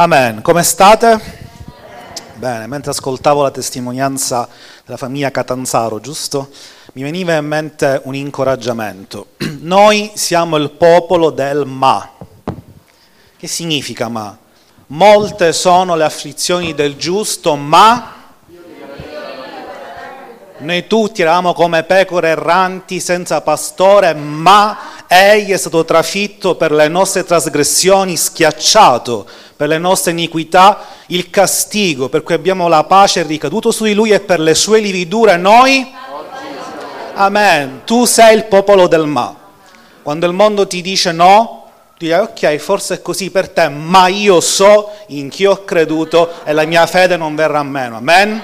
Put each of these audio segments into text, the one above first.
Amen. Come state? Bene, mentre ascoltavo la testimonianza della famiglia Catanzaro, giusto? Mi veniva in mente un incoraggiamento. Noi siamo il popolo del ma. Che significa ma? Molte sono le afflizioni del giusto, ma noi tutti eravamo come pecore erranti senza pastore, ma egli è stato trafitto per le nostre trasgressioni, schiacciato per le nostre iniquità, il castigo per cui abbiamo la pace ricaduto su di lui e per le sue lividure noi... Amen. Tu sei il popolo del ma. Quando il mondo ti dice no, tu dici ok, forse è così per te, ma io so in chi ho creduto e la mia fede non verrà meno. Amen.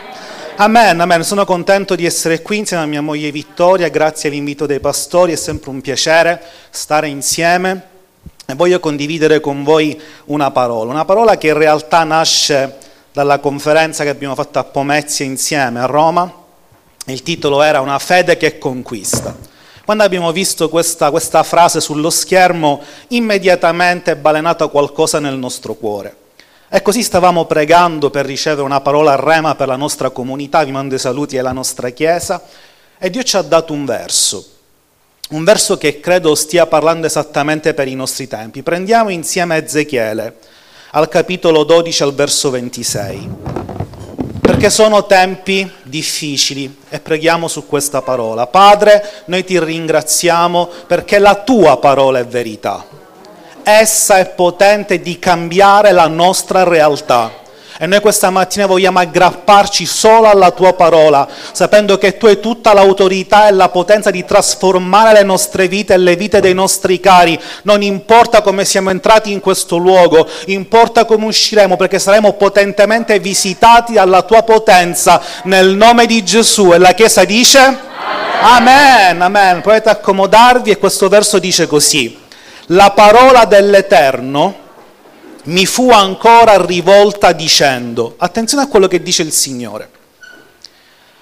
Amen, amen. Sono contento di essere qui insieme a mia moglie Vittoria, grazie all'invito dei pastori, è sempre un piacere stare insieme voglio condividere con voi una parola, una parola che in realtà nasce dalla conferenza che abbiamo fatto a Pomezia insieme a Roma. Il titolo era Una fede che conquista. Quando abbiamo visto questa, questa frase sullo schermo, immediatamente è balenato qualcosa nel nostro cuore. E così stavamo pregando per ricevere una parola a rema per la nostra comunità, vi mando i saluti alla nostra chiesa, e Dio ci ha dato un verso, un verso che credo stia parlando esattamente per i nostri tempi. Prendiamo insieme Ezechiele, al capitolo 12 al verso 26, perché sono tempi difficili e preghiamo su questa parola. Padre, noi ti ringraziamo perché la tua parola è verità essa è potente di cambiare la nostra realtà. E noi questa mattina vogliamo aggrapparci solo alla tua parola, sapendo che tu hai tutta l'autorità e la potenza di trasformare le nostre vite e le vite dei nostri cari. Non importa come siamo entrati in questo luogo, importa come usciremo, perché saremo potentemente visitati dalla tua potenza nel nome di Gesù. E la Chiesa dice? Amen, amen. amen. Potete accomodarvi e questo verso dice così la parola dell'Eterno mi fu ancora rivolta dicendo, attenzione a quello che dice il Signore,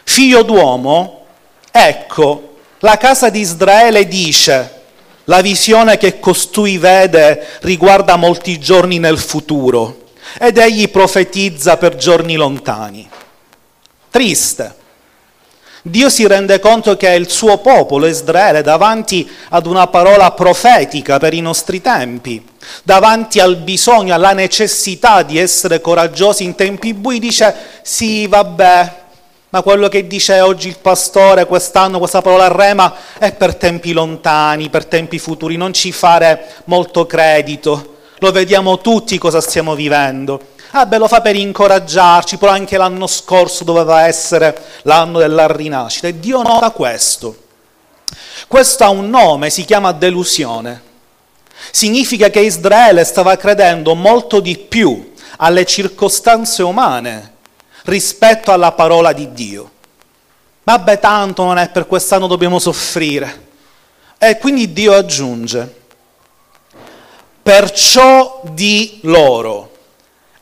figlio d'uomo, ecco, la casa di Israele dice, la visione che costui vede riguarda molti giorni nel futuro ed egli profetizza per giorni lontani. Triste Dio si rende conto che il suo popolo, Israele, davanti ad una parola profetica per i nostri tempi, davanti al bisogno, alla necessità di essere coraggiosi in tempi bui, dice sì, vabbè, ma quello che dice oggi il pastore quest'anno, questa parola rema, è per tempi lontani, per tempi futuri, non ci fare molto credito, lo vediamo tutti cosa stiamo vivendo. Ah beh, lo fa per incoraggiarci, però anche l'anno scorso doveva essere l'anno della rinascita. E Dio nota questo. Questo ha un nome, si chiama delusione. Significa che Israele stava credendo molto di più alle circostanze umane rispetto alla parola di Dio. Vabbè, tanto non è per quest'anno dobbiamo soffrire. E quindi Dio aggiunge, perciò di loro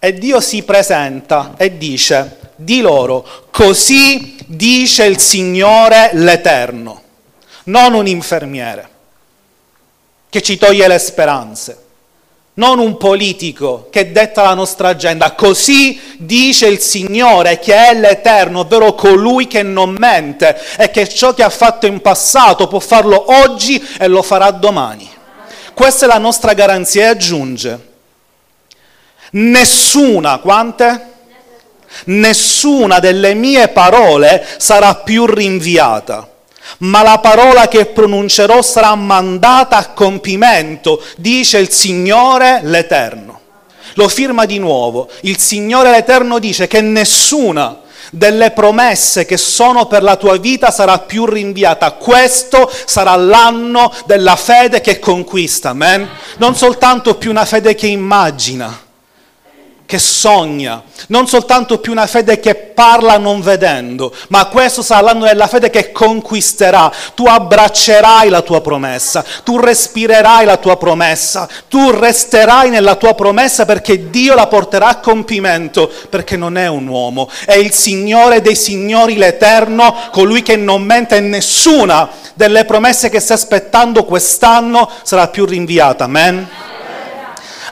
e Dio si presenta e dice di loro, così dice il Signore l'Eterno, non un infermiere che ci toglie le speranze, non un politico che detta la nostra agenda, così dice il Signore che è l'Eterno, ovvero colui che non mente e che ciò che ha fatto in passato può farlo oggi e lo farà domani. Questa è la nostra garanzia e aggiunge Nessuna, quante? Nessuna delle mie parole sarà più rinviata, ma la parola che pronuncerò sarà mandata a compimento, dice il Signore l'Eterno. Lo firma di nuovo. Il Signore l'Eterno dice che nessuna delle promesse che sono per la tua vita sarà più rinviata. Questo sarà l'anno della fede che conquista, amen? Non soltanto più una fede che immagina che sogna, non soltanto più una fede che parla non vedendo, ma questo sarà l'anno della fede che conquisterà. Tu abbraccerai la tua promessa, tu respirerai la tua promessa, tu resterai nella tua promessa perché Dio la porterà a compimento, perché non è un uomo, è il Signore dei Signori, l'Eterno, colui che non mente in nessuna delle promesse che sta aspettando quest'anno sarà più rinviata. Amen.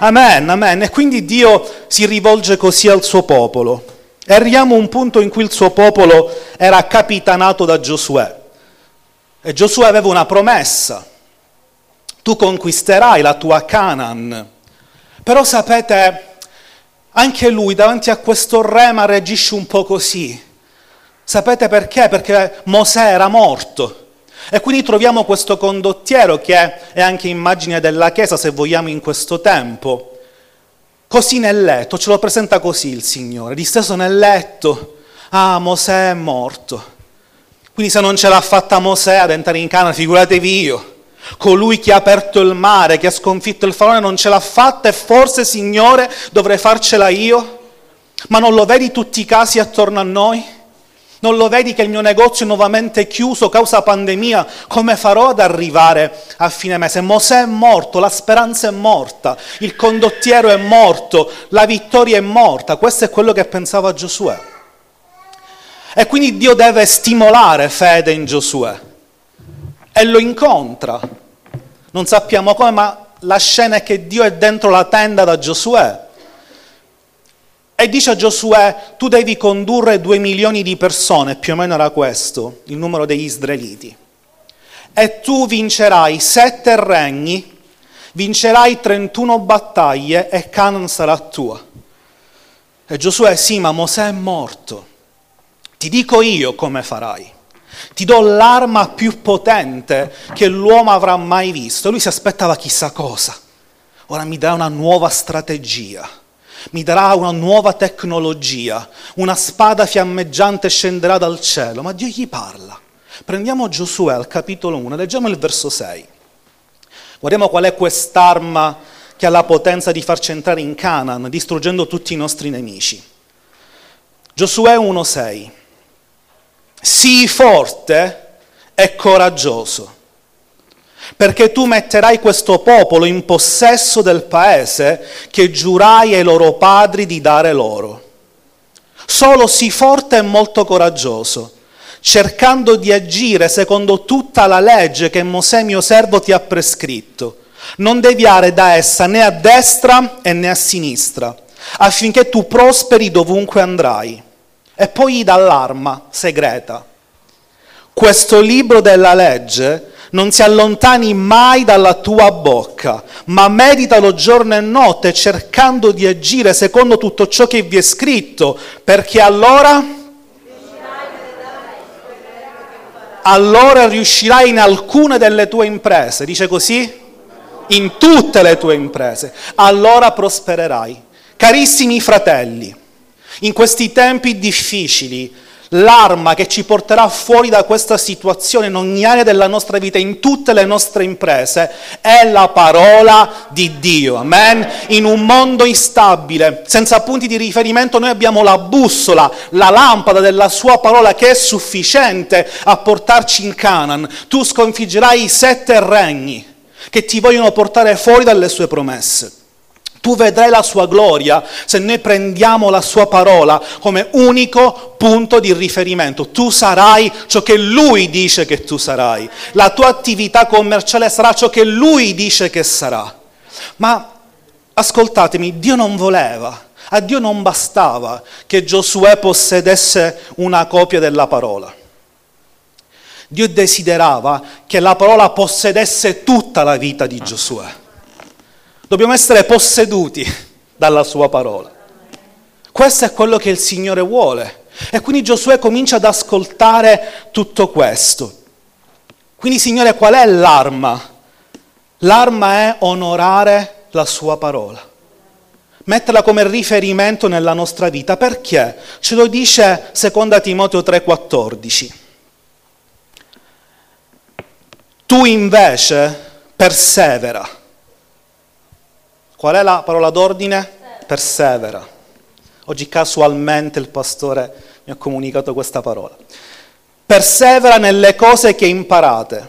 Amen, amen. E quindi Dio si rivolge così al suo popolo. Arriviamo a un punto in cui il suo popolo era capitanato da Giosuè. E Giosuè aveva una promessa. Tu conquisterai la tua Canaan. Però sapete, anche lui davanti a questo rema reagisce un po' così. Sapete perché? Perché Mosè era morto. E quindi troviamo questo condottiero che è anche immagine della Chiesa, se vogliamo, in questo tempo. Così nel letto, ce lo presenta così il Signore, disteso nel letto. Ah, Mosè è morto. Quindi se non ce l'ha fatta Mosè ad entrare in Canaan, figuratevi io. Colui che ha aperto il mare, che ha sconfitto il faraone, non ce l'ha fatta e forse, Signore, dovrei farcela io? Ma non lo vedi tutti i casi attorno a noi? Non lo vedi che il mio negozio è nuovamente chiuso causa pandemia? Come farò ad arrivare a fine mese? Mosè è morto, la speranza è morta, il condottiero è morto, la vittoria è morta. Questo è quello che pensava Giosuè. E quindi Dio deve stimolare fede in Giosuè e lo incontra. Non sappiamo come, ma la scena è che Dio è dentro la tenda da Giosuè. E dice a Giosuè, tu devi condurre due milioni di persone, più o meno era questo il numero degli israeliti. E tu vincerai sette regni, vincerai 31 battaglie e Canaan sarà tua. E Giosuè, sì, ma Mosè è morto. Ti dico io come farai. Ti do l'arma più potente che l'uomo avrà mai visto. Lui si aspettava chissà cosa. Ora mi darà una nuova strategia, mi darà una nuova tecnologia, una spada fiammeggiante scenderà dal cielo, ma Dio gli parla. Prendiamo Giosuè al capitolo 1, leggiamo il verso 6. Guardiamo qual è quest'arma che ha la potenza di farci entrare in Canaan, distruggendo tutti i nostri nemici. Giosuè 1,6 sii forte e coraggioso, perché tu metterai questo popolo in possesso del paese che giurai ai loro padri di dare loro. Solo sii forte e molto coraggioso, cercando di agire secondo tutta la legge che Mosè mio servo ti ha prescritto. Non deviare da essa né a destra né a sinistra, affinché tu prosperi dovunque andrai e poi gli segreta. Questo libro della legge non si allontani mai dalla tua bocca, ma meditalo giorno e notte cercando di agire secondo tutto ciò che vi è scritto, perché allora allora riuscirai in alcune delle tue imprese, dice così? In tutte le tue imprese, allora prospererai. Carissimi fratelli, in questi tempi difficili, l'arma che ci porterà fuori da questa situazione in ogni area della nostra vita, in tutte le nostre imprese, è la parola di Dio. Amen. In un mondo instabile, senza punti di riferimento, noi abbiamo la bussola, la lampada della sua parola che è sufficiente a portarci in Canaan. Tu sconfiggerai i sette regni che ti vogliono portare fuori dalle sue promesse. Tu vedrai la sua gloria se noi prendiamo la sua parola come unico punto di riferimento. Tu sarai ciò che lui dice che tu sarai. La tua attività commerciale sarà ciò che lui dice che sarà. Ma ascoltatemi, Dio non voleva, a Dio non bastava che Giosuè possedesse una copia della parola. Dio desiderava che la parola possedesse tutta la vita di Giosuè. Dobbiamo essere posseduti dalla sua parola. Questo è quello che il Signore vuole. E quindi Giosuè comincia ad ascoltare tutto questo. Quindi, Signore, qual è l'arma? L'arma è onorare la sua parola. Metterla come riferimento nella nostra vita. Perché? Ce lo dice 2 Timoteo 3,14. Tu invece persevera Qual è la parola d'ordine? Persevera. Oggi casualmente il pastore mi ha comunicato questa parola. Persevera nelle cose che imparate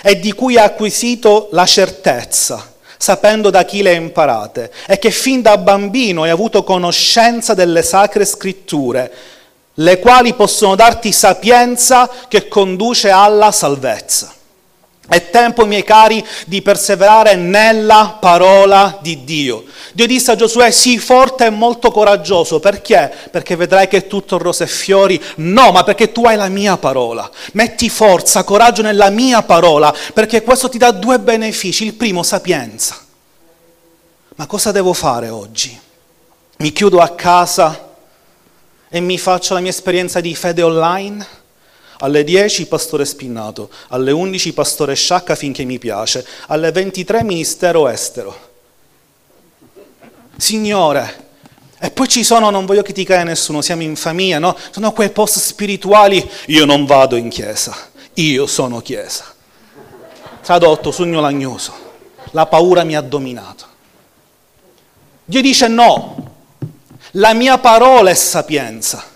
e di cui hai acquisito la certezza, sapendo da chi le imparate, e che fin da bambino hai avuto conoscenza delle sacre scritture, le quali possono darti sapienza che conduce alla salvezza. È tempo, miei cari, di perseverare nella parola di Dio. Dio disse a Giosuè, sii forte e molto coraggioso. Perché? Perché vedrai che è tutto rose e fiori? No, ma perché tu hai la mia parola. Metti forza, coraggio nella mia parola, perché questo ti dà due benefici. Il primo, sapienza. Ma cosa devo fare oggi? Mi chiudo a casa e mi faccio la mia esperienza di fede online? Alle 10 pastore Spinnato, alle 11 pastore Sciacca finché mi piace, alle 23 ministero estero. Signore, e poi ci sono, non voglio criticare nessuno, siamo in famiglia, no? Sono quei post spirituali, io non vado in chiesa, io sono chiesa. Tradotto, sogno lagnoso, la paura mi ha dominato. Dio dice no, la mia parola è sapienza.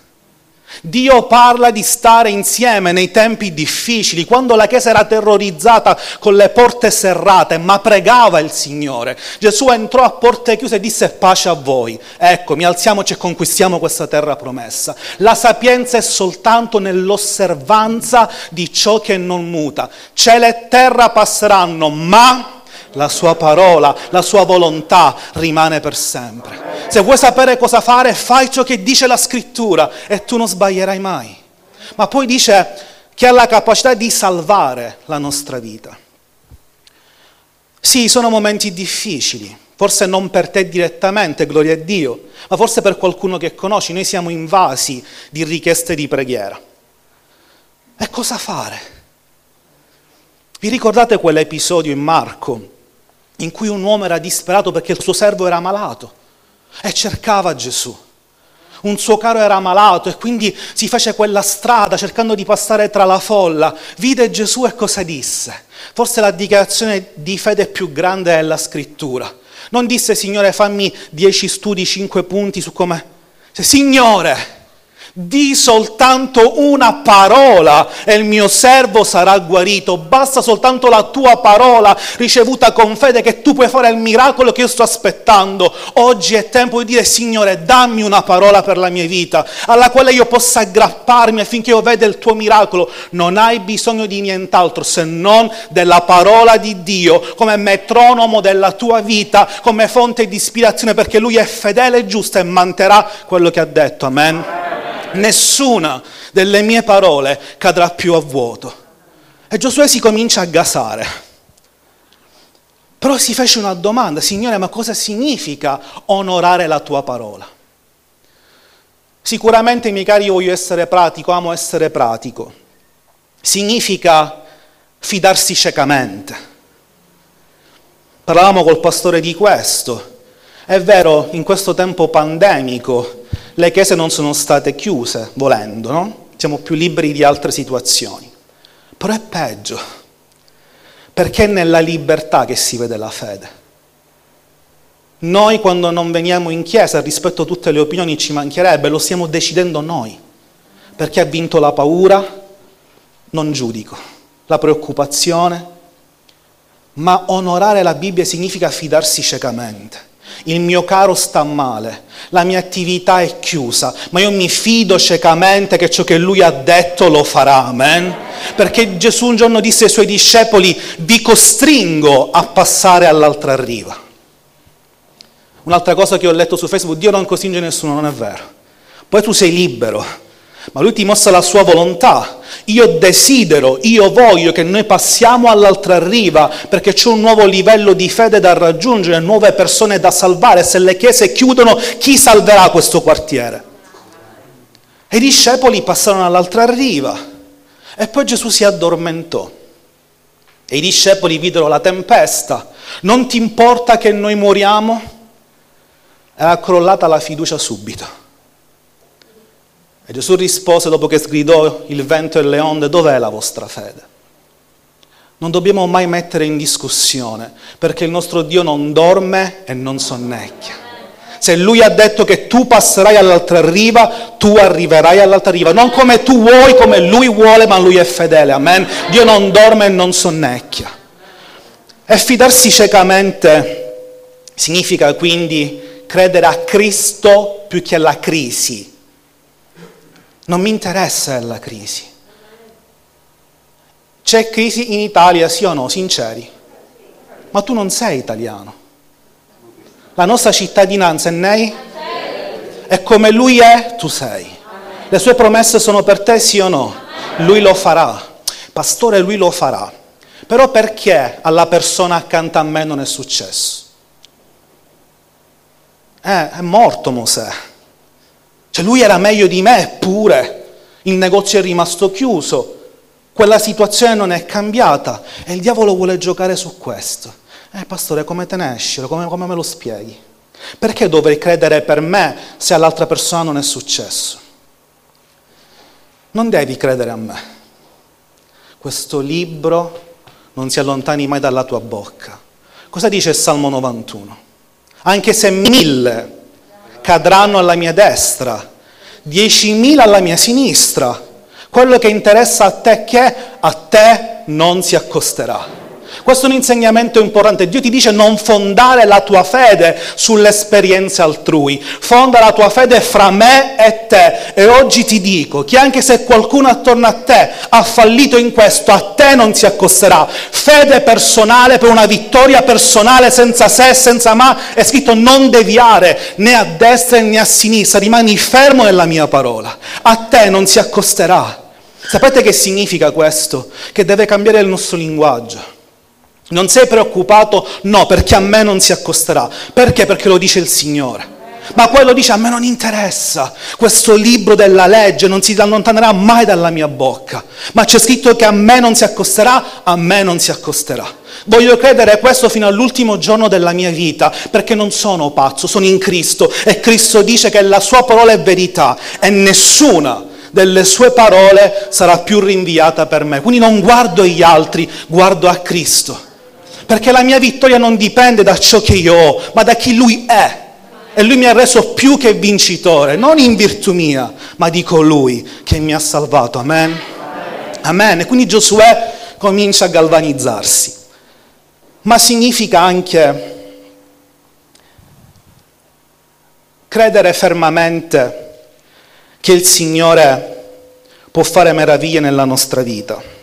Dio parla di stare insieme nei tempi difficili, quando la Chiesa era terrorizzata con le porte serrate, ma pregava il Signore. Gesù entrò a porte chiuse e disse pace a voi. Eccomi, alziamoci e conquistiamo questa terra promessa. La sapienza è soltanto nell'osservanza di ciò che non muta. Cielo e terra passeranno, ma la sua parola, la sua volontà rimane per sempre. Se vuoi sapere cosa fare, fai ciò che dice la scrittura e tu non sbaglierai mai. Ma poi dice che ha la capacità di salvare la nostra vita. Sì, sono momenti difficili, forse non per te direttamente, gloria a Dio, ma forse per qualcuno che conosci. Noi siamo invasi di richieste di preghiera. E cosa fare? Vi ricordate quell'episodio in Marco in cui un uomo era disperato perché il suo servo era malato e cercava Gesù. Un suo caro era malato e quindi si fece quella strada cercando di passare tra la folla. Vide Gesù e cosa disse? Forse la dichiarazione di fede più grande è la scrittura. Non disse Signore fammi dieci studi, cinque punti su come... Signore, Di soltanto una parola e il mio servo sarà guarito. Basta soltanto la tua parola ricevuta con fede che tu puoi fare il miracolo che io sto aspettando. Oggi è tempo di dire Signore dammi una parola per la mia vita alla quale io possa aggrapparmi affinché io veda il tuo miracolo. Non hai bisogno di nient'altro se non della parola di Dio come metronomo della tua vita, come fonte di ispirazione perché Lui è fedele e giusto e manterrà quello che ha detto. Amen nessuna delle mie parole cadrà più a vuoto. E Giosuè si comincia a gasare. Però si fece una domanda, Signore, ma cosa significa onorare la tua parola? Sicuramente, miei cari, io voglio essere pratico, amo essere pratico. Significa fidarsi ciecamente. Parlavamo col pastore di questo. È vero, in questo tempo pandemico le chiese non sono state chiuse, volendo, no? Siamo più liberi di altre situazioni. Però è peggio, perché è nella libertà che si vede la fede. Noi quando non veniamo in chiesa rispetto a tutte le opinioni ci mancherebbe, lo stiamo decidendo noi, perché ha vinto la paura, non giudico, la preoccupazione, ma onorare la Bibbia significa fidarsi ciecamente il mio caro sta male, la mia attività è chiusa, ma io mi fido ciecamente che ciò che lui ha detto lo farà, amen? Perché Gesù un giorno disse ai suoi discepoli, vi costringo a passare all'altra riva. Un'altra cosa che ho letto su Facebook, Dio non costringe nessuno, non è vero. Poi tu sei libero, ma lui ti mostra la sua volontà. Io desidero, io voglio che noi passiamo all'altra riva perché c'è un nuovo livello di fede da raggiungere, nuove persone da salvare. Se le chiese chiudono, chi salverà questo quartiere? E i discepoli passarono all'altra riva e poi Gesù si addormentò. E i discepoli videro la tempesta. Non ti importa che noi moriamo? Era crollata la fiducia subito. E Gesù rispose dopo che sgridò il vento e le onde, dov'è la vostra fede? Non dobbiamo mai mettere in discussione, perché il nostro Dio non dorme e non sonnecchia. Se Lui ha detto che tu passerai all'altra riva, tu arriverai all'altra riva, non come tu vuoi, come Lui vuole, ma Lui è fedele, amen. Dio non dorme e non sonnecchia. E fidarsi ciecamente significa quindi credere a Cristo più che alla crisi non mi interessa la crisi. C'è crisi in Italia, sì o no? Sinceri. Ma tu non sei italiano. La nostra cittadinanza è nei? E come lui è, tu sei. Le sue promesse sono per te, sì o no? Lui lo farà. Pastore, lui lo farà. Però perché alla persona accanto a me non è successo? Eh, è morto Mosè. Cioè lui era meglio di me, eppure il negozio è rimasto chiuso, quella situazione non è cambiata e il diavolo vuole giocare su questo. Eh, pastore, come te ne esci? Come, come me lo spieghi? Perché dovrei credere per me se all'altra persona non è successo? Non devi credere a me. Questo libro non si allontani mai dalla tua bocca. Cosa dice il Salmo 91? Anche se mille cadranno alla mia destra, diecimila alla mia sinistra, quello che interessa a te che a te non si accosterà. Questo è un insegnamento importante. Dio ti dice non fondare la tua fede sulle esperienze altrui, fonda la tua fede fra me e te. E oggi ti dico che anche se qualcuno attorno a te ha fallito in questo, a te non si accosterà. Fede personale per una vittoria personale senza se, senza ma, è scritto non deviare né a destra né a sinistra, rimani fermo nella mia parola. A te non si accosterà. Sapete che significa questo? Che deve cambiare il nostro linguaggio. Non sei preoccupato? No, perché a me non si accosterà. Perché? Perché lo dice il Signore. Ma quello dice a me non interessa, questo libro della legge non si allontanerà mai dalla mia bocca, ma c'è scritto che a me non si accosterà, a me non si accosterà. Voglio credere questo fino all'ultimo giorno della mia vita, perché non sono pazzo, sono in Cristo e Cristo dice che la sua parola è verità e nessuna delle sue parole sarà più rinviata per me. Quindi non guardo gli altri, guardo a Cristo perché la mia vittoria non dipende da ciò che io ho, ma da chi lui è. E lui mi ha reso più che vincitore, non in virtù mia, ma di colui che mi ha salvato. Amen. Amen. E quindi Giosuè comincia a galvanizzarsi. Ma significa anche credere fermamente che il Signore può fare meraviglie nella nostra vita.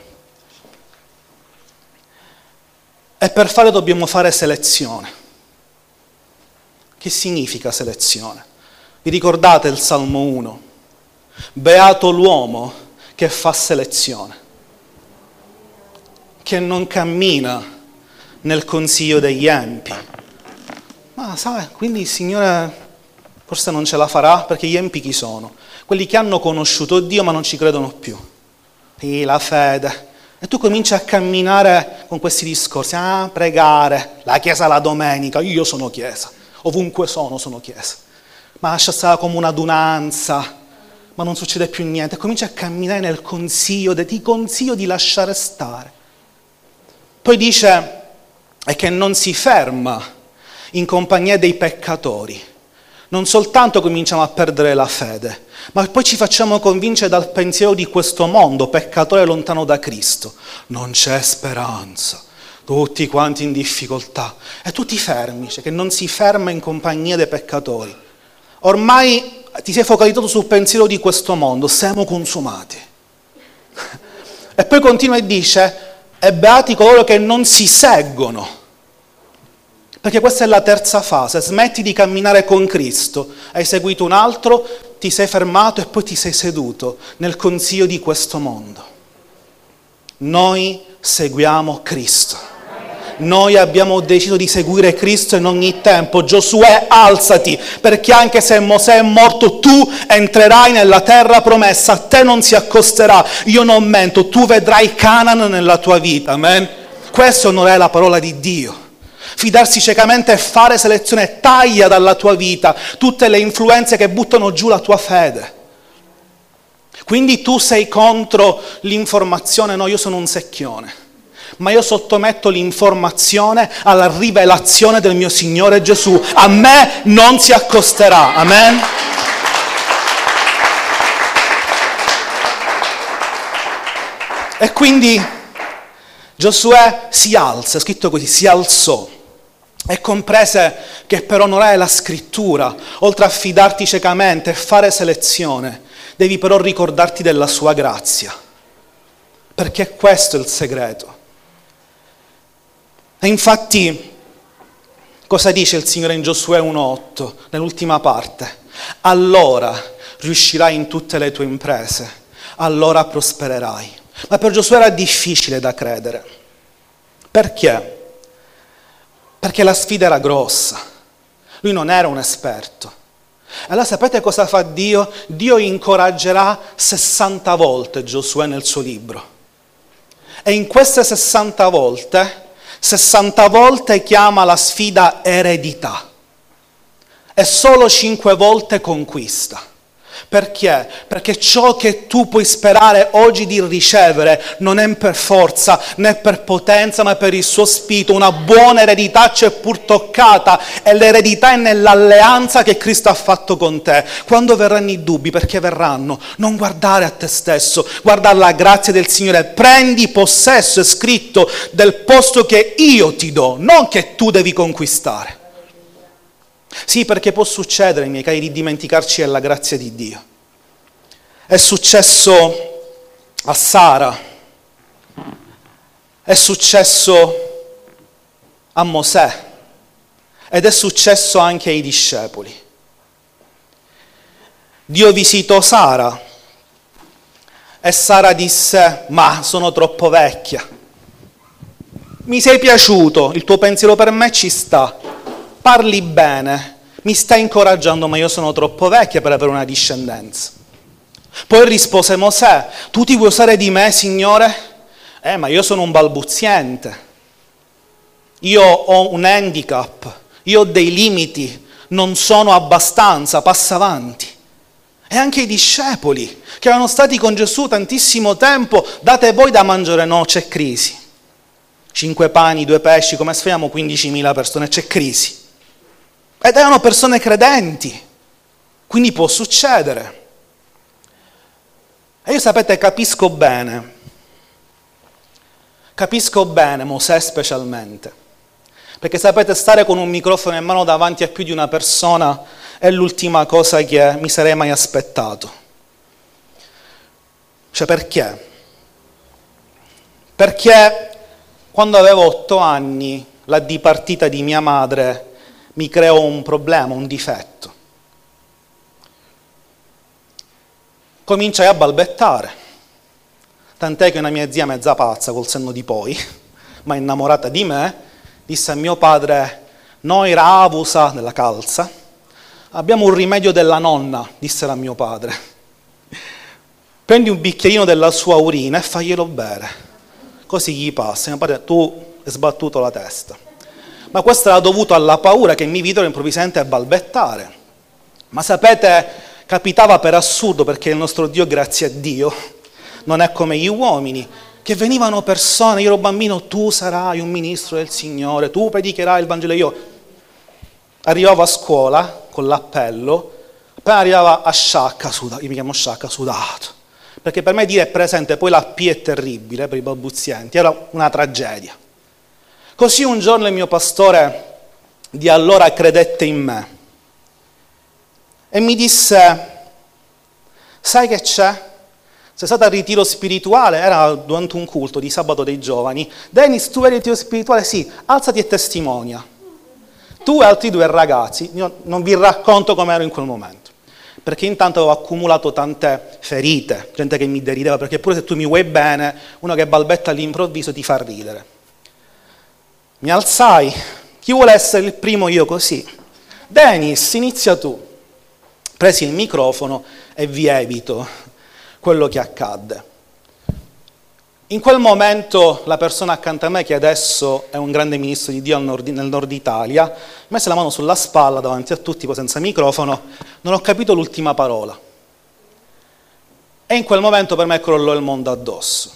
E per fare dobbiamo fare selezione. Che significa selezione? Vi ricordate il Salmo 1? Beato l'uomo che fa selezione, che non cammina nel consiglio degli empi. Ma sai, quindi il Signore forse non ce la farà perché gli empi chi sono? Quelli che hanno conosciuto Dio ma non ci credono più. E la fede, e tu cominci a camminare con questi discorsi, ah, pregare, la chiesa la domenica, io sono chiesa, ovunque sono sono chiesa. Ma lascia stare come un'adunanza, ma non succede più niente. Cominci a camminare nel consiglio, ti consiglio di lasciare stare. Poi dice, è che non si ferma in compagnia dei peccatori non soltanto cominciamo a perdere la fede, ma poi ci facciamo convincere dal pensiero di questo mondo, peccatore lontano da Cristo. Non c'è speranza, tutti quanti in difficoltà. E tu ti fermi, cioè che non si ferma in compagnia dei peccatori. Ormai ti sei focalizzato sul pensiero di questo mondo, siamo consumati. E poi continua e dice, e beati coloro che non si seggono perché questa è la terza fase, smetti di camminare con Cristo, hai seguito un altro, ti sei fermato e poi ti sei seduto nel consiglio di questo mondo. Noi seguiamo Cristo. Noi abbiamo deciso di seguire Cristo in ogni tempo. Giosuè, alzati, perché anche se Mosè è morto, tu entrerai nella terra promessa, a te non si accosterà. Io non mento, tu vedrai Canaan nella tua vita. Amen. Questo non è la parola di Dio. Fidarsi ciecamente e fare selezione taglia dalla tua vita tutte le influenze che buttano giù la tua fede. Quindi tu sei contro l'informazione, no, io sono un secchione, ma io sottometto l'informazione alla rivelazione del mio Signore Gesù. A me non si accosterà. Amen. E quindi Giosuè si alza, è scritto così, si alzò e comprese che per onorare la scrittura, oltre a fidarti ciecamente e fare selezione, devi però ricordarti della sua grazia. perché questo è il segreto. E infatti, cosa dice il Signore in Giosuè 1.8, nell'ultima parte? Allora riuscirai in tutte le tue imprese, allora prospererai. Ma per Giosuè era difficile da credere. Perché? Perché la sfida era grossa. Lui non era un esperto. Allora sapete cosa fa Dio? Dio incoraggerà 60 volte Giosuè nel suo libro. E in queste 60 volte, 60 volte chiama la sfida eredità. E solo 5 volte conquista. Perché? Perché ciò che tu puoi sperare oggi di ricevere non è per forza né per potenza, ma per il suo spirito. Una buona eredità c'è pur toccata e l'eredità è nell'alleanza che Cristo ha fatto con te. Quando verranno i dubbi, perché verranno? Non guardare a te stesso, guarda alla grazia del Signore. Prendi possesso, è scritto, del posto che io ti do, non che tu devi conquistare. Sì, perché può succedere, miei cari, di dimenticarci della grazia di Dio. È successo a Sara, è successo a Mosè ed è successo anche ai discepoli. Dio visitò Sara e Sara disse, ma sono troppo vecchia. Mi sei piaciuto, il tuo pensiero per me ci sta, parli bene, mi stai incoraggiando, ma io sono troppo vecchia per avere una discendenza. Poi rispose Mosè, tu ti vuoi usare di me, Signore? Eh, ma io sono un balbuziente, io ho un handicap, io ho dei limiti, non sono abbastanza, passa avanti. E anche i discepoli che erano stati con Gesù tantissimo tempo, date voi da mangiare, no, c'è crisi. Cinque pani, due pesci, come sfiamo 15.000 persone, c'è crisi. Ed erano persone credenti, quindi può succedere. E io sapete, capisco bene, capisco bene Mosè specialmente, perché sapete, stare con un microfono in mano davanti a più di una persona è l'ultima cosa che mi sarei mai aspettato. Cioè perché? Perché quando avevo otto anni la dipartita di mia madre mi creò un problema, un difetto. Cominciai a balbettare, tant'è che una mia zia mezza pazza col senno di poi, ma innamorata di me, disse a mio padre, noi ravusa della calza, abbiamo un rimedio della nonna, disse a mio padre. Prendi un bicchierino della sua urina e faglielo bere, così gli passa. Mio padre, tu hai sbattuto la testa ma questo era dovuto alla paura che mi videro improvvisamente balbettare. Ma sapete, capitava per assurdo perché il nostro Dio, grazie a Dio, non è come gli uomini, che venivano persone, io ero bambino, tu sarai un ministro del Signore, tu predicherai il Vangelo. Io arrivavo a scuola con l'appello, appena arrivava a Sciacca, sudato, io mi chiamo Sciacca, sudato, perché per me dire presente poi la P è terribile per i balbuzienti, era una tragedia. Così un giorno il mio pastore di allora credette in me e mi disse, sai che c'è? Sei stato al ritiro spirituale, era durante un culto di sabato dei giovani. Dennis, tu eri al ritiro spirituale? Sì, alzati e testimonia. Tu e altri due ragazzi, io non vi racconto come ero in quel momento, perché intanto avevo accumulato tante ferite, gente che mi derideva, perché pure se tu mi vuoi bene, uno che balbetta all'improvviso ti fa ridere. Mi alzai, chi vuole essere il primo io così? Dennis, inizia tu. Presi il microfono e vi evito quello che accadde. In quel momento la persona accanto a me, che adesso è un grande ministro di Dio nel nord Italia, messe la mano sulla spalla davanti a tutti, senza microfono, non ho capito l'ultima parola. E in quel momento per me crollò il mondo addosso.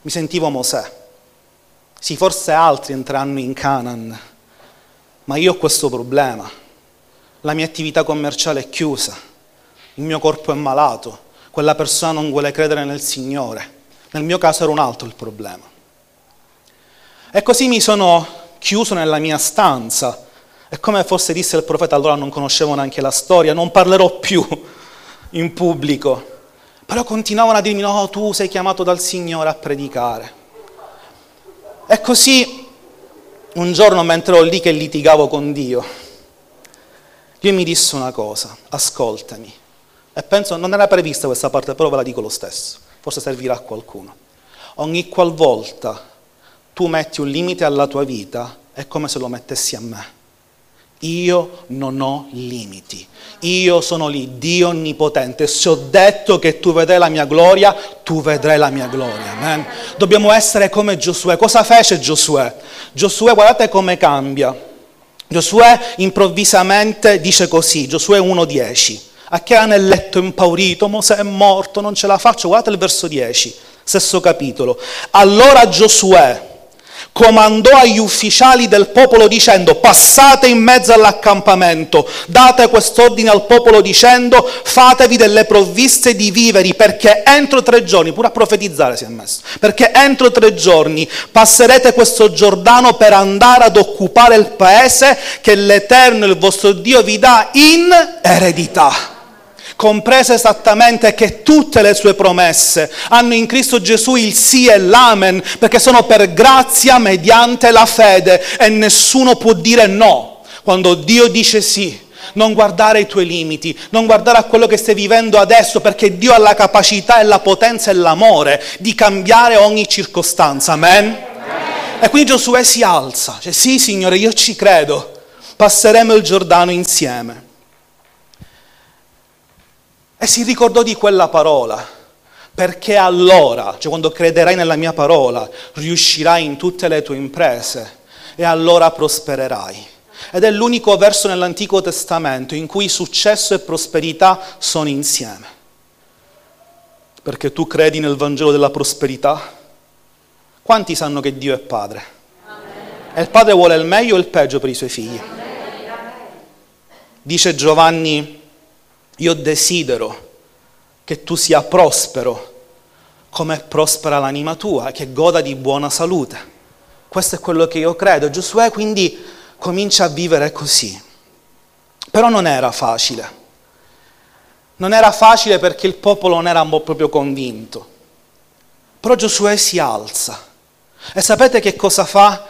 Mi sentivo Mosè. Sì, forse altri entreranno in Canaan, ma io ho questo problema. La mia attività commerciale è chiusa, il mio corpo è malato, quella persona non vuole credere nel Signore. Nel mio caso era un altro il problema. E così mi sono chiuso nella mia stanza e come forse disse il profeta, allora non conoscevo neanche la storia, non parlerò più in pubblico, Però continuavano a dirmi, no, tu sei chiamato dal Signore a predicare. E così, un giorno mentre ero lì che litigavo con Dio, Dio mi disse una cosa, ascoltami. E penso, non era prevista questa parte, però ve la dico lo stesso, forse servirà a qualcuno. Ogni qualvolta tu metti un limite alla tua vita, è come se lo mettessi a me. Io non ho limiti, io sono lì, Dio onnipotente. Se ho detto che tu vedrai la mia gloria, tu vedrai la mia gloria. Amen. Dobbiamo essere come Giosuè. Cosa fece Giosuè? Giosuè, guardate come cambia. Giosuè improvvisamente dice così, Giosuè 1.10, a chi era nel letto impaurito, Mosè è morto, non ce la faccio, guardate il verso 10, stesso capitolo. Allora Giosuè, comandò agli ufficiali del popolo dicendo passate in mezzo all'accampamento, date quest'ordine al popolo dicendo fatevi delle provviste di viveri perché entro tre giorni, pure a profetizzare si è messo, perché entro tre giorni passerete questo Giordano per andare ad occupare il paese che l'Eterno, il vostro Dio, vi dà in eredità comprese esattamente che tutte le sue promesse hanno in Cristo Gesù il sì e l'amen, perché sono per grazia mediante la fede e nessuno può dire no. Quando Dio dice sì, non guardare ai tuoi limiti, non guardare a quello che stai vivendo adesso, perché Dio ha la capacità e la potenza e l'amore di cambiare ogni circostanza. Amen? Amen. E quindi Giosuè si alza, cioè sì Signore, io ci credo, passeremo il Giordano insieme. E si ricordò di quella parola, perché allora, cioè quando crederai nella mia parola, riuscirai in tutte le tue imprese e allora prospererai. Ed è l'unico verso nell'Antico Testamento in cui successo e prosperità sono insieme. Perché tu credi nel Vangelo della prosperità? Quanti sanno che Dio è Padre? E il Padre vuole il meglio e il peggio per i suoi figli. Dice Giovanni io desidero che tu sia prospero come prospera l'anima tua, che goda di buona salute. Questo è quello che io credo. Giosuè quindi comincia a vivere così. Però non era facile. Non era facile perché il popolo non era proprio convinto. Però Giosuè si alza. E sapete che cosa fa?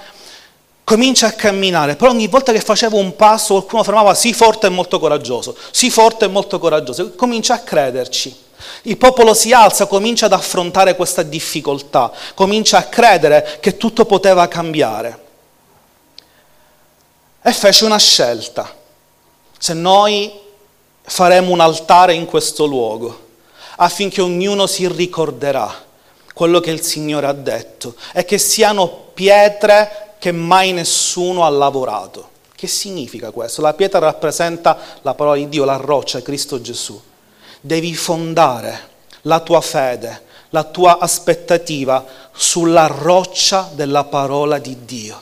Comincia a camminare, però ogni volta che faceva un passo qualcuno fermava, sii forte e molto coraggioso, sii forte e molto coraggioso, comincia a crederci. Il popolo si alza, comincia ad affrontare questa difficoltà, comincia a credere che tutto poteva cambiare. E fece una scelta. Se noi faremo un altare in questo luogo, affinché ognuno si ricorderà quello che il Signore ha detto e che siano pietre che mai nessuno ha lavorato. Che significa questo? La pietra rappresenta la parola di Dio, la roccia, Cristo Gesù. Devi fondare la tua fede, la tua aspettativa sulla roccia della parola di Dio.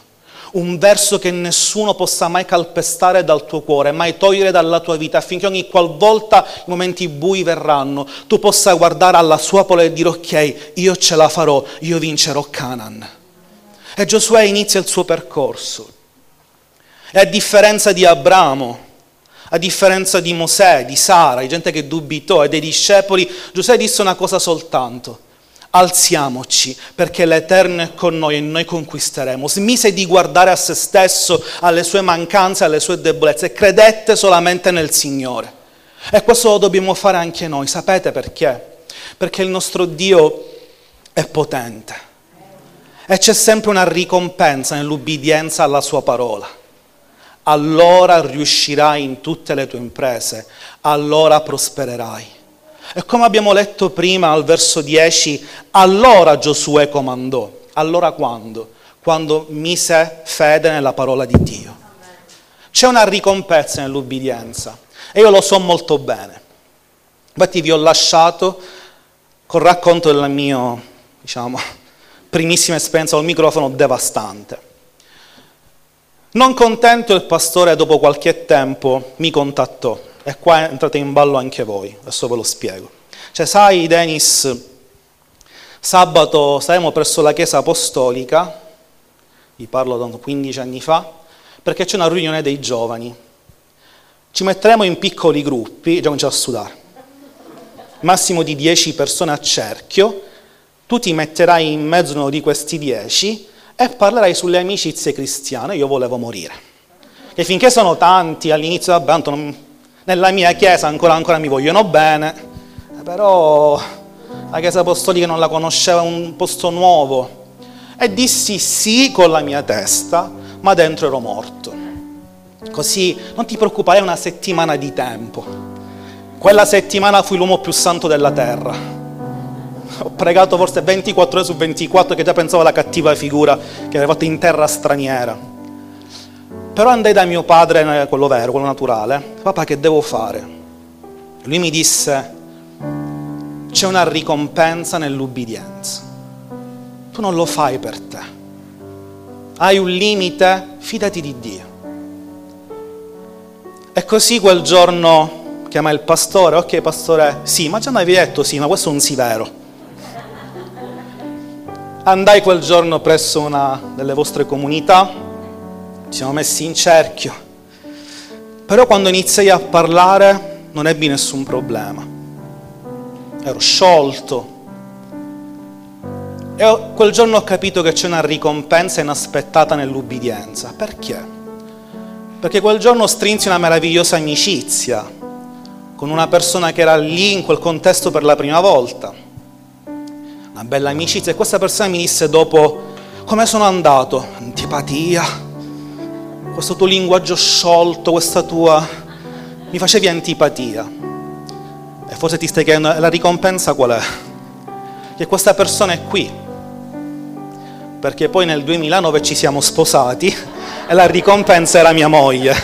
Un verso che nessuno possa mai calpestare dal tuo cuore, mai togliere dalla tua vita, affinché ogni qualvolta i momenti bui verranno, tu possa guardare alla sua parola e dire ok, io ce la farò, io vincerò Canaan. E Giosuè inizia il suo percorso. E a differenza di Abramo, a differenza di Mosè, di Sara, di gente che dubitò e dei discepoli, Giosuè disse una cosa soltanto. Alziamoci perché l'Eterno è con noi e noi conquisteremo. Smise di guardare a se stesso, alle sue mancanze, alle sue debolezze e credette solamente nel Signore. E questo lo dobbiamo fare anche noi. Sapete perché? Perché il nostro Dio è potente e c'è sempre una ricompensa nell'ubbidienza alla sua parola. Allora riuscirai in tutte le tue imprese, allora prospererai. E come abbiamo letto prima al verso 10, allora Giosuè comandò. Allora quando? Quando mise fede nella parola di Dio. C'è una ricompensa nell'ubbidienza e io lo so molto bene. Infatti vi ho lasciato col racconto del mio, diciamo, primissima esperienza col microfono devastante. Non contento il pastore dopo qualche tempo mi contattò e qua entrate in ballo anche voi, adesso ve lo spiego. Cioè sai Denis, sabato saremo presso la chiesa apostolica, vi parlo da 15 anni fa, perché c'è una riunione dei giovani. Ci metteremo in piccoli gruppi, già cominciamo a sudare. massimo di 10 persone a cerchio, tu ti metterai in mezzo uno di questi 10 e parlerai sulle amicizie cristiane. Io volevo morire. E finché sono tanti, all'inizio, vabbè, non, nella mia chiesa ancora, ancora mi vogliono bene, però la chiesa apostolica non la conosceva, un posto nuovo. E dissi sì con la mia testa, ma dentro ero morto. Così non ti preoccupare, una settimana di tempo. Quella settimana fui l'uomo più santo della terra. Ho pregato forse 24 ore su 24 che già pensavo alla cattiva figura che avevo fatto in terra straniera. Però andai da mio padre, quello vero, quello naturale, papà che devo fare? Lui mi disse, c'è una ricompensa nell'ubbidienza. Tu non lo fai per te. Hai un limite, fidati di Dio. E così quel giorno chiama il pastore, ok pastore, sì, ma già mi avevi detto sì, ma questo è un sì vero. Andai quel giorno presso una delle vostre comunità, ci siamo messi in cerchio, però quando iniziai a parlare non ebbi nessun problema. Ero sciolto. E quel giorno ho capito che c'è una ricompensa inaspettata nell'ubbidienza. Perché? perché quel giorno strinsi una meravigliosa amicizia con una persona che era lì in quel contesto per la prima volta. Una bella amicizia e questa persona mi disse dopo come sono andato? Antipatia, questo tuo linguaggio sciolto, questa tua... mi facevi antipatia. E forse ti stai chiedendo la ricompensa qual è? Che questa persona è qui, perché poi nel 2009 ci siamo sposati e la ricompensa era mia moglie.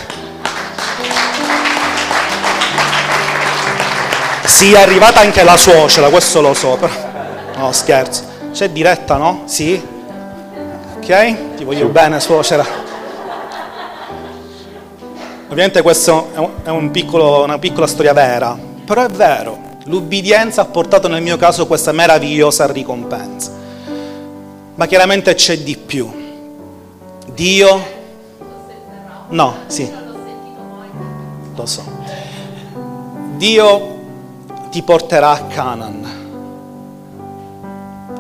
Sì, è arrivata anche la suocera, questo lo so, però... No, scherzo. C'è diretta, no? Sì? Ok? Ti voglio bene, suocera. Ovviamente questa è un piccolo, una piccola storia vera, però è vero. L'ubbidienza ha portato nel mio caso questa meravigliosa ricompensa. Ma chiaramente c'è di più. Dio No, sì. Lo so. Dio ti porterà a Canaan.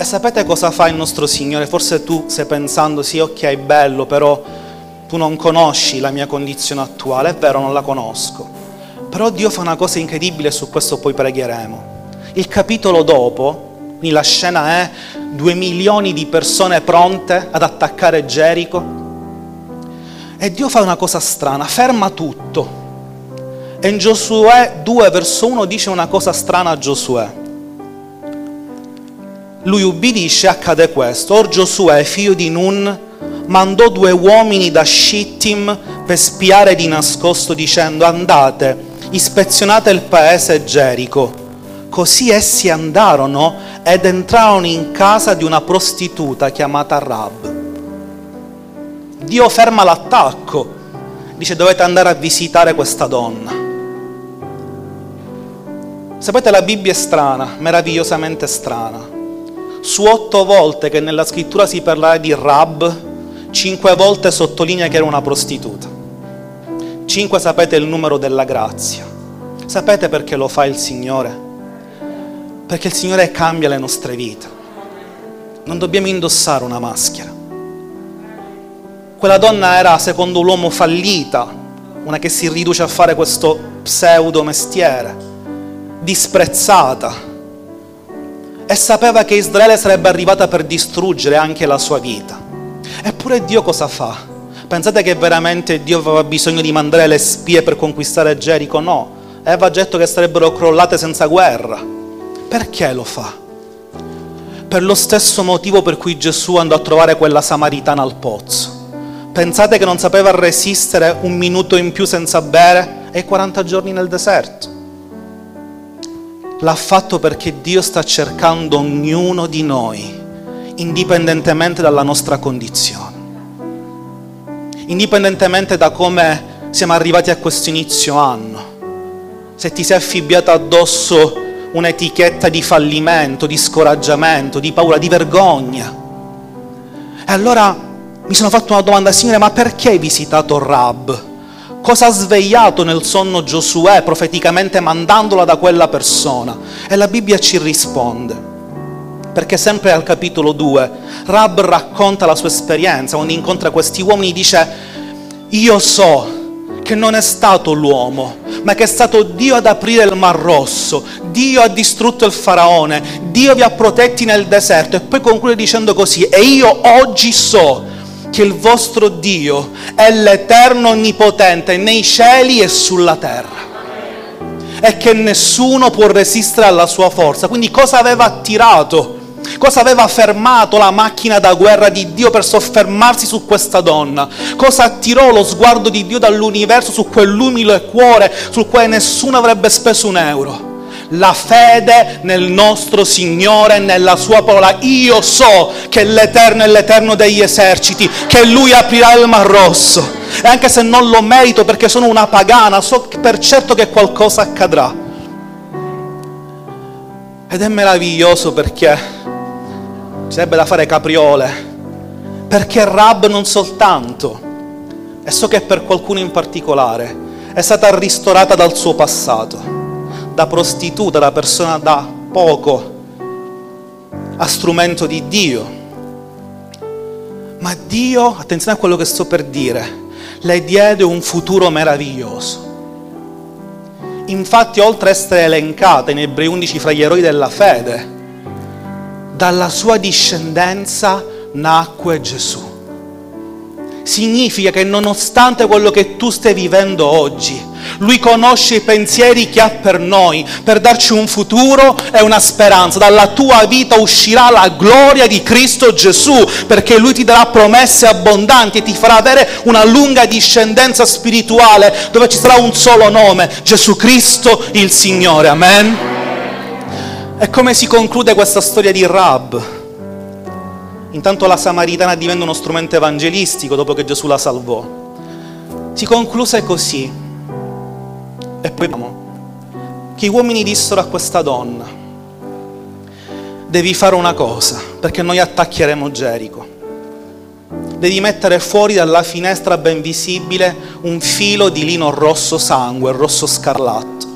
E sapete cosa fa il nostro Signore? Forse tu stai pensando, sì, ok, è bello, però tu non conosci la mia condizione attuale. È vero, non la conosco. Però Dio fa una cosa incredibile, su questo poi pregheremo. Il capitolo dopo, quindi la scena è due milioni di persone pronte ad attaccare Gerico e Dio fa una cosa strana, ferma tutto. E in Giosuè 2 verso 1 dice una cosa strana a Giosuè. Lui ubbidisce e accade questo. Or Giosuè, figlio di Nun, mandò due uomini da Shittim per spiare di nascosto dicendo andate, ispezionate il paese Gerico. Così essi andarono ed entrarono in casa di una prostituta chiamata Rab Dio ferma l'attacco, dice dovete andare a visitare questa donna. Sapete, la Bibbia è strana, meravigliosamente strana. Su otto volte che nella scrittura si parla di Rab, cinque volte sottolinea che era una prostituta. Cinque sapete il numero della grazia. Sapete perché lo fa il Signore? Perché il Signore cambia le nostre vite. Non dobbiamo indossare una maschera. Quella donna era, secondo l'uomo, fallita, una che si riduce a fare questo pseudo mestiere, disprezzata. E sapeva che Israele sarebbe arrivata per distruggere anche la sua vita. Eppure Dio cosa fa? Pensate che veramente Dio aveva bisogno di mandare le spie per conquistare Gerico? No, aveva detto che sarebbero crollate senza guerra. Perché lo fa? Per lo stesso motivo per cui Gesù andò a trovare quella samaritana al pozzo Pensate che non sapeva resistere un minuto in più senza bere e 40 giorni nel deserto. L'ha fatto perché Dio sta cercando ognuno di noi, indipendentemente dalla nostra condizione, indipendentemente da come siamo arrivati a questo inizio anno. Se ti sei affibbiato addosso un'etichetta di fallimento, di scoraggiamento, di paura, di vergogna. E allora mi sono fatto una domanda, Signore, ma perché hai visitato Rab? Cosa ha svegliato nel sonno Giosuè profeticamente mandandola da quella persona? E la Bibbia ci risponde. Perché sempre al capitolo 2 Rab racconta la sua esperienza, quando incontra questi uomini dice, io so che non è stato l'uomo, ma che è stato Dio ad aprire il Mar Rosso, Dio ha distrutto il faraone, Dio vi ha protetti nel deserto e poi conclude dicendo così, e io oggi so che il vostro Dio è l'Eterno Onnipotente nei cieli e sulla terra e che nessuno può resistere alla sua forza. Quindi cosa aveva attirato? Cosa aveva fermato la macchina da guerra di Dio per soffermarsi su questa donna? Cosa attirò lo sguardo di Dio dall'universo su quell'umile cuore sul quale nessuno avrebbe speso un euro? La fede nel nostro Signore e nella sua parola. Io so che l'Eterno è l'Eterno degli eserciti, che Lui aprirà il Mar Rosso. E anche se non lo merito perché sono una pagana, so per certo che qualcosa accadrà. Ed è meraviglioso perché ci sarebbe da fare capriole, perché Rab non soltanto, e so che per qualcuno in particolare, è stata ristorata dal suo passato, da prostituta, da persona da poco, a strumento di Dio. Ma Dio, attenzione a quello che sto per dire, le diede un futuro meraviglioso. Infatti, oltre ad essere elencata in Ebrei 11 fra gli eroi della fede, dalla sua discendenza nacque Gesù. Significa che nonostante quello che tu stai vivendo oggi, lui conosce i pensieri che ha per noi, per darci un futuro e una speranza. Dalla tua vita uscirà la gloria di Cristo Gesù, perché Lui ti darà promesse abbondanti e ti farà avere una lunga discendenza spirituale dove ci sarà un solo nome, Gesù Cristo il Signore. Amen. E come si conclude questa storia di Rab? Intanto la Samaritana diventa uno strumento evangelistico dopo che Gesù la salvò. Si concluse così. E poi vediamo che gli uomini dissero a questa donna, devi fare una cosa, perché noi attaccheremo Gerico. Devi mettere fuori dalla finestra ben visibile un filo di lino rosso sangue, rosso scarlatto.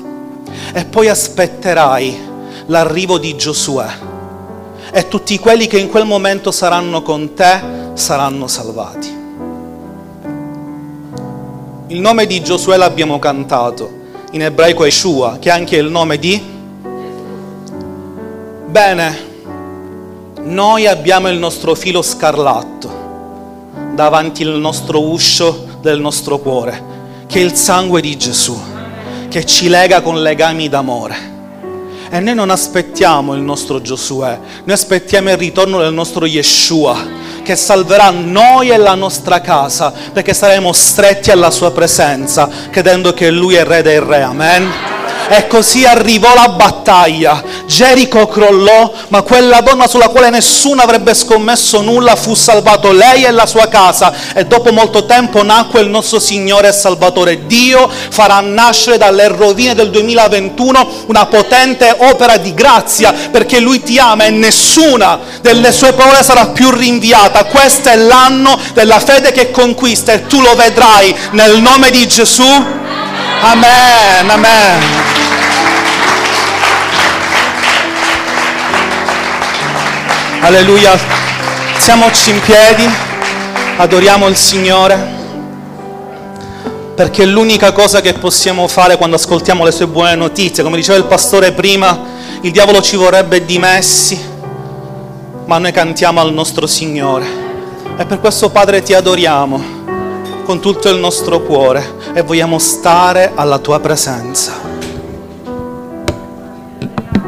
E poi aspetterai l'arrivo di Giosuè e tutti quelli che in quel momento saranno con te saranno salvati. Il nome di Giosuè l'abbiamo cantato, in ebraico è Yeshua, che è anche il nome di... Bene, noi abbiamo il nostro filo scarlatto davanti al nostro uscio del nostro cuore, che è il sangue di Gesù, che ci lega con legami d'amore. E noi non aspettiamo il nostro Giosuè, noi aspettiamo il ritorno del nostro Yeshua, che salverà noi e la nostra casa, perché saremo stretti alla sua presenza, credendo che Lui è Re dei Re. Amen. E così arrivò la battaglia. Gerico crollò, ma quella donna sulla quale nessuno avrebbe scommesso nulla fu salvato lei e la sua casa. E dopo molto tempo nacque il nostro Signore e Salvatore. Dio farà nascere dalle rovine del 2021 una potente opera di grazia, perché Lui ti ama e nessuna delle sue parole sarà più rinviata. Questo è l'anno della fede che conquista e tu lo vedrai nel nome di Gesù. Amen, amen. Alleluia. Siamoci in piedi, adoriamo il Signore, perché l'unica cosa che possiamo fare quando ascoltiamo le sue buone notizie. Come diceva il pastore prima, il diavolo ci vorrebbe dimessi, ma noi cantiamo al nostro Signore. E per questo Padre ti adoriamo con tutto il nostro cuore e vogliamo stare alla tua presenza.